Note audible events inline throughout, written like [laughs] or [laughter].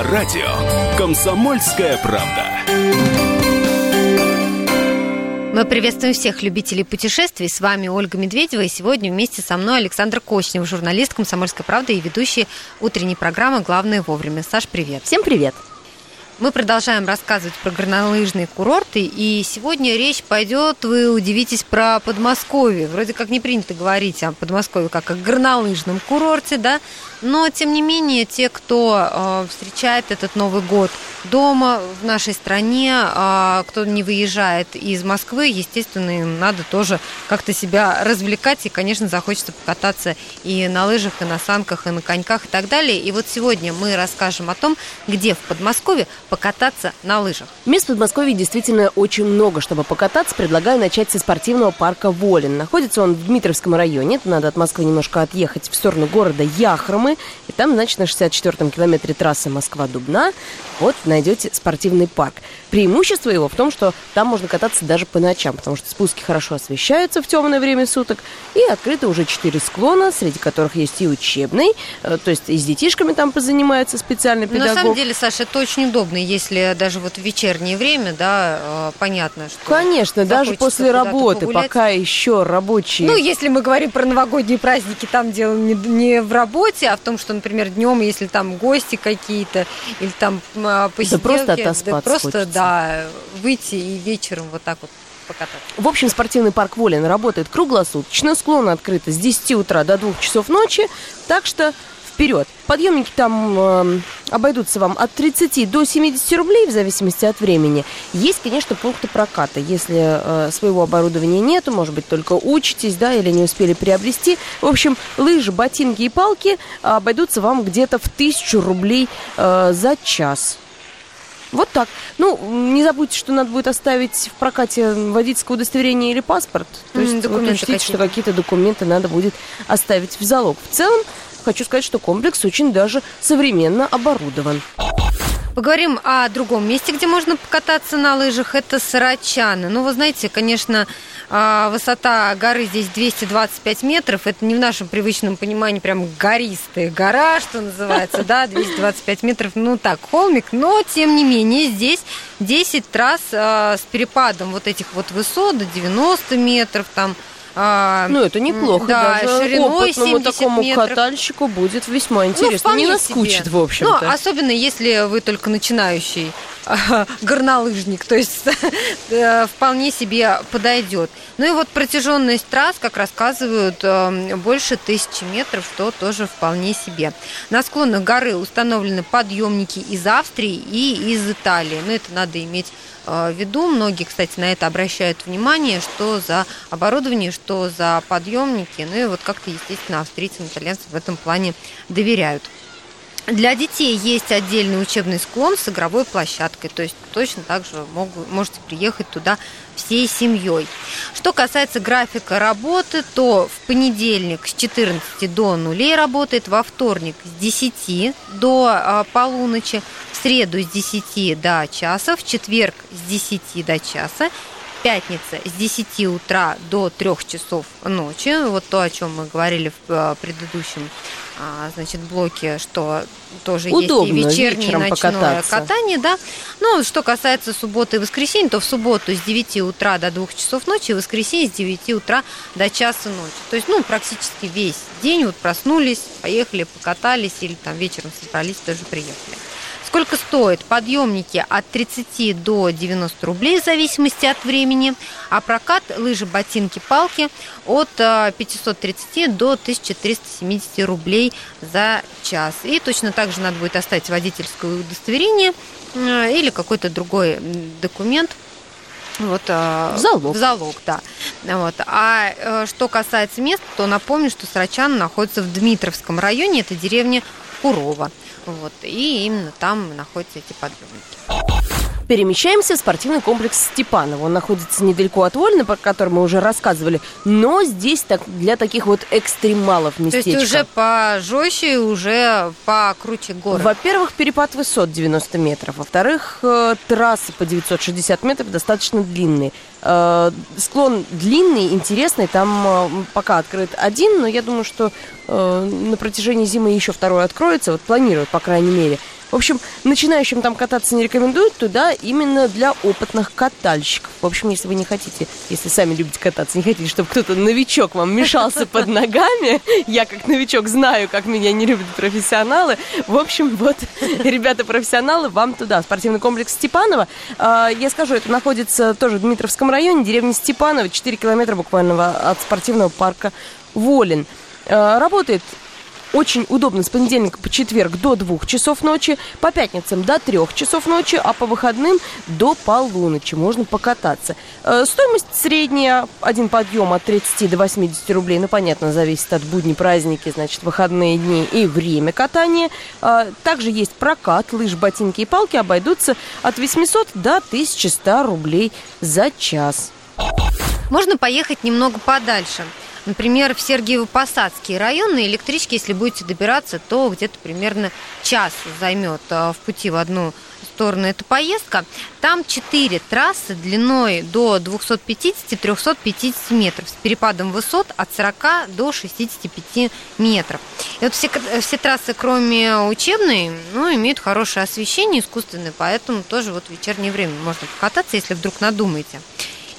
На радио «Комсомольская правда». Мы приветствуем всех любителей путешествий. С вами Ольга Медведева. И сегодня вместе со мной Александр Кочнев, журналист «Комсомольской правды» и ведущий утренней программы «Главное вовремя». Саш, привет. Всем привет. Мы продолжаем рассказывать про горнолыжные курорты, и сегодня речь пойдет, вы удивитесь, про Подмосковье. Вроде как не принято говорить о Подмосковье как о горнолыжном курорте, да, но тем не менее те, кто э, встречает этот Новый год дома в нашей стране, э, кто не выезжает из Москвы, естественно, им надо тоже как-то себя развлекать, и, конечно, захочется покататься и на лыжах, и на санках, и на коньках, и так далее. И вот сегодня мы расскажем о том, где в Подмосковье покататься на лыжах. Мест в Подмосковье действительно очень много, чтобы покататься. Предлагаю начать со спортивного парка Волин. Находится он в Дмитровском районе. Это надо от Москвы немножко отъехать в сторону города Яхромы. И там, значит, на 64-м километре трассы Москва-Дубна вот найдете спортивный парк. Преимущество его в том, что там можно кататься даже по ночам, потому что спуски хорошо освещаются в темное время суток, и открыты уже четыре склона, среди которых есть и учебный, э, то есть и с детишками там позанимаются специальный педагог. На самом деле, Саша, это очень удобно, если даже вот в вечернее время, да, э, понятно, что... Конечно, даже после работы, погулять. пока еще рабочие... Ну, если мы говорим про новогодние праздники, там дело не, не в работе, а в том, что, например, днем, если там гости какие-то, или там посиделки... Да просто отоспаться да просто, хочется. да, выйти и вечером вот так вот покататься. В общем, спортивный парк Волин работает круглосуточно, склон открыт с 10 утра до 2 часов ночи, так что вперед. Подъемники там э, обойдутся вам от 30 до 70 рублей в зависимости от времени. Есть, конечно, пункты проката. Если э, своего оборудования нету, может быть, только учитесь, да, или не успели приобрести. В общем, лыжи, ботинки и палки обойдутся вам где-то в 1000 рублей э, за час. Вот так. Ну, не забудьте, что надо будет оставить в прокате водительское удостоверение или паспорт. То есть mm, вот учтите, что какие-то документы надо будет оставить в залог. В целом, хочу сказать, что комплекс очень даже современно оборудован. Поговорим о другом месте, где можно покататься на лыжах. Это Сарачаны. Ну, вы знаете, конечно, а, высота горы здесь 225 метров. Это не в нашем привычном понимании прям гористая гора, что называется, да, 225 метров. Ну, так, холмик. Но, тем не менее, здесь 10 трасс а, с перепадом вот этих вот высот до 90 метров, там, а, ну, это неплохо. Да, Даже шириной опытному такому метров. катальщику будет весьма ну, интересно. Ну, Не наскучит, себе. в общем-то. Ну, особенно если вы только начинающий горнолыжник, то есть [laughs] э, вполне себе подойдет. Ну и вот протяженность трасс, как рассказывают, э, больше тысячи метров, что тоже вполне себе. На склонах горы установлены подъемники из Австрии и из Италии. Но это надо иметь виду. Многие, кстати, на это обращают внимание, что за оборудование, что за подъемники. Ну и вот как-то, естественно, австрийцам, итальянцам в этом плане доверяют. Для детей есть отдельный учебный склон с игровой площадкой, то есть точно так же могу, можете приехать туда всей семьей. Что касается графика работы, то в понедельник с 14 до нулей работает, во вторник с 10 до а, полуночи, в среду с 10 до часа, в четверг с 10 до часа, пятница с 10 утра до 3 часов ночи. Вот то, о чем мы говорили в а, предыдущем а, значит, блоке, что тоже Удобно есть и вечернее, и ночное покататься. катание, да. Ну, что касается субботы и воскресенья, то в субботу с 9 утра до 2 часов ночи, и в воскресенье с 9 утра до часа ночи. То есть, ну, практически весь день вот проснулись, поехали, покатались, или там вечером собрались, тоже приехали. Сколько стоит? Подъемники от 30 до 90 рублей в зависимости от времени, а прокат лыжи, ботинки, палки от 530 э, до 1370 рублей за час. И точно так же надо будет оставить водительское удостоверение э, или какой-то другой документ, вот, в залог. В залог, да. Вот. А э, что касается мест, то напомню, что Срачан находится в Дмитровском районе, это деревня Курова. Вот, и именно там находятся эти подъемники. Перемещаемся в спортивный комплекс Степанова. Он находится недалеко от Вольна, про который мы уже рассказывали, но здесь так, для таких вот экстремалов местечко. То есть уже пожестче, уже покруче горы. Во-первых, перепад высот 90 метров. Во-вторых, э, трассы по 960 метров достаточно длинные. Э, склон длинный, интересный. Там э, пока открыт один, но я думаю, что на протяжении зимы еще второй откроется. Вот планируют, по крайней мере. В общем, начинающим там кататься не рекомендуют, туда именно для опытных катальщиков. В общем, если вы не хотите, если сами любите кататься, не хотите, чтобы кто-то новичок вам мешался под ногами, [laughs] я как новичок знаю, как меня не любят профессионалы. В общем, вот, [laughs] ребята-профессионалы, вам туда. Спортивный комплекс Степанова. А, я скажу, это находится тоже в Дмитровском районе, деревня Степанова, 4 километра буквально от спортивного парка Волин. А, работает очень удобно с понедельника по четверг до 2 часов ночи, по пятницам до 3 часов ночи, а по выходным до полуночи можно покататься. Э, стоимость средняя, один подъем от 30 до 80 рублей, ну, понятно, зависит от будней, праздники, значит, выходные дни и время катания. Э, также есть прокат, лыж, ботинки и палки обойдутся от 800 до 1100 рублей за час. Можно поехать немного подальше. Например, в Сергиево-Посадский район на электричке, если будете добираться, то где-то примерно час займет э, в пути в одну сторону эта поездка. Там четыре трассы длиной до 250-350 метров с перепадом высот от 40 до 65 метров. И вот все, все трассы, кроме учебной, ну, имеют хорошее освещение искусственное, поэтому тоже вот в вечернее время можно покататься, если вдруг надумаете.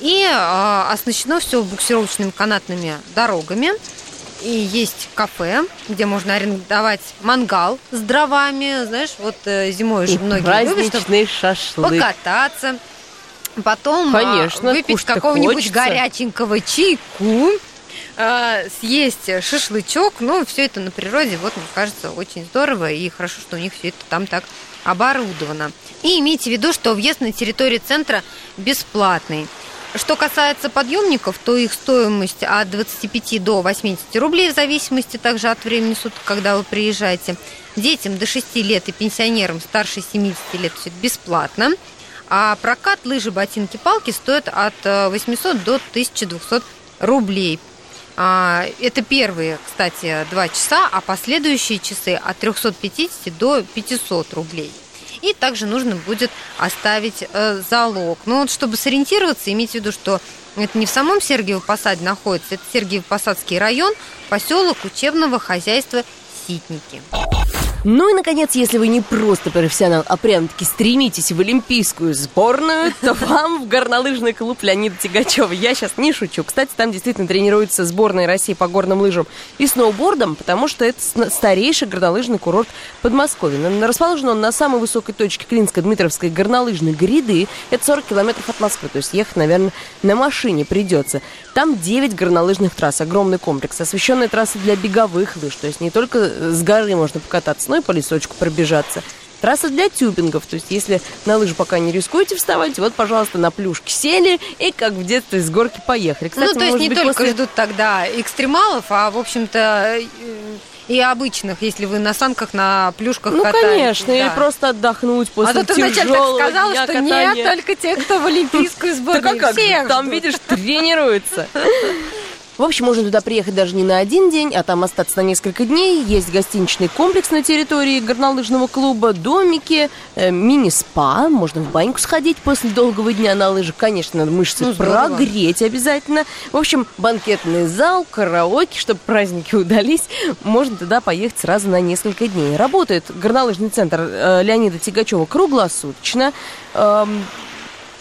И э, оснащено все буксировочными канатными дорогами. И есть кафе, где можно арендовать мангал с дровами. Знаешь, вот э, зимой уже многие любят, шашлык. покататься. Потом а, Конечно, выпить какого-нибудь горяченького чайку съесть шашлычок. Ну, все это на природе, вот, мне кажется, очень здорово. И хорошо, что у них все это там так оборудовано. И имейте в виду, что въезд на территорию центра бесплатный. Что касается подъемников, то их стоимость от 25 до 80 рублей в зависимости также от времени суток, когда вы приезжаете. Детям до 6 лет и пенсионерам старше 70 лет все это бесплатно. А прокат лыжи, ботинки, палки стоят от 800 э, до 1200 рублей. А, это первые, кстати, два часа, а последующие часы от 350 до 500 рублей. И также нужно будет оставить э, залог. Ну вот, чтобы сориентироваться, имейте в виду, что это не в самом Сергиево-Посаде находится, это Сергиево-Посадский район, поселок учебного хозяйства Ситники. Ну и, наконец, если вы не просто профессионал, а прям-таки стремитесь в олимпийскую сборную, [laughs] то вам в горнолыжный клуб Леонида Тягачева. Я сейчас не шучу. Кстати, там действительно тренируется сборная России по горным лыжам и сноубордам, потому что это старейший горнолыжный курорт Подмосковья. Расположен он на самой высокой точке Клинско-Дмитровской горнолыжной гряды. Это 40 километров от Москвы, то есть ехать, наверное, на машине придется. Там 9 горнолыжных трасс, огромный комплекс, освещенные трассы для беговых лыж, то есть не только с горы можно покататься, но и по лесочку пробежаться. Трасса для тюбингов, то есть если на лыжи пока не рискуете вставать, вот, пожалуйста, на плюшки сели и как в детстве с горки поехали. Кстати, ну, то есть не быть, только после... ждут тогда экстремалов, а, в общем-то, и обычных, если вы на санках, на плюшках ну, катаетесь. конечно, да. или просто отдохнуть после А то ты вначале так сказала, что катания. нет, только те, кто в [laughs] олимпийскую сборную. А как? Там, видишь, тренируются. [laughs] В общем, можно туда приехать даже не на один день, а там остаться на несколько дней. Есть гостиничный комплекс на территории горнолыжного клуба, домики, э, мини-спа. Можно в баньку сходить после долгого дня на лыжах. Конечно, надо мышцы ну, прогреть обязательно. В общем, банкетный зал, караоке, чтобы праздники удались. Можно туда поехать сразу на несколько дней. Работает горнолыжный центр э, Леонида Тягачева круглосуточно. Эм,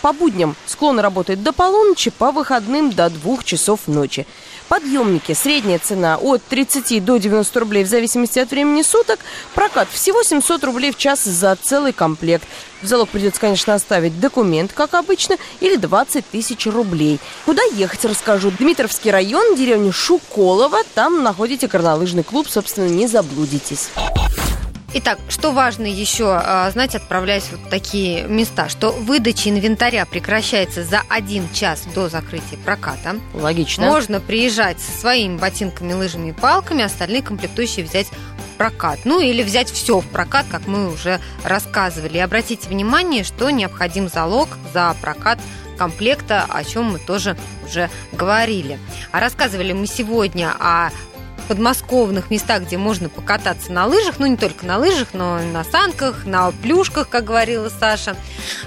по будням склон работает до полуночи, по выходным до двух часов ночи. Подъемники. Средняя цена от 30 до 90 рублей в зависимости от времени суток. Прокат всего 700 рублей в час за целый комплект. В залог придется, конечно, оставить документ, как обычно, или 20 тысяч рублей. Куда ехать, расскажу. Дмитровский район, деревня Шуколова. Там находите горнолыжный клуб, собственно, не заблудитесь. Итак, что важно еще а, знать, отправляясь в вот такие места, что выдача инвентаря прекращается за один час до закрытия проката. Логично. Можно приезжать со своими ботинками, лыжами и палками, остальные комплектующие взять в прокат. Ну или взять все в прокат, как мы уже рассказывали. И обратите внимание, что необходим залог за прокат комплекта, о чем мы тоже уже говорили. А рассказывали мы сегодня о подмосковных местах, где можно покататься на лыжах, ну не только на лыжах, но и на санках, на плюшках, как говорила Саша.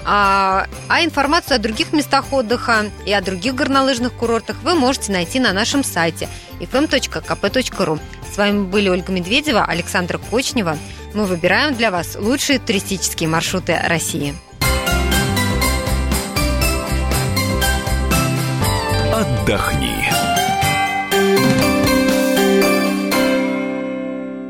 А, а информацию о других местах отдыха и о других горнолыжных курортах вы можете найти на нашем сайте fm.kp.ru. С вами были Ольга Медведева, Александра Кочнева. Мы выбираем для вас лучшие туристические маршруты России. Отдохни.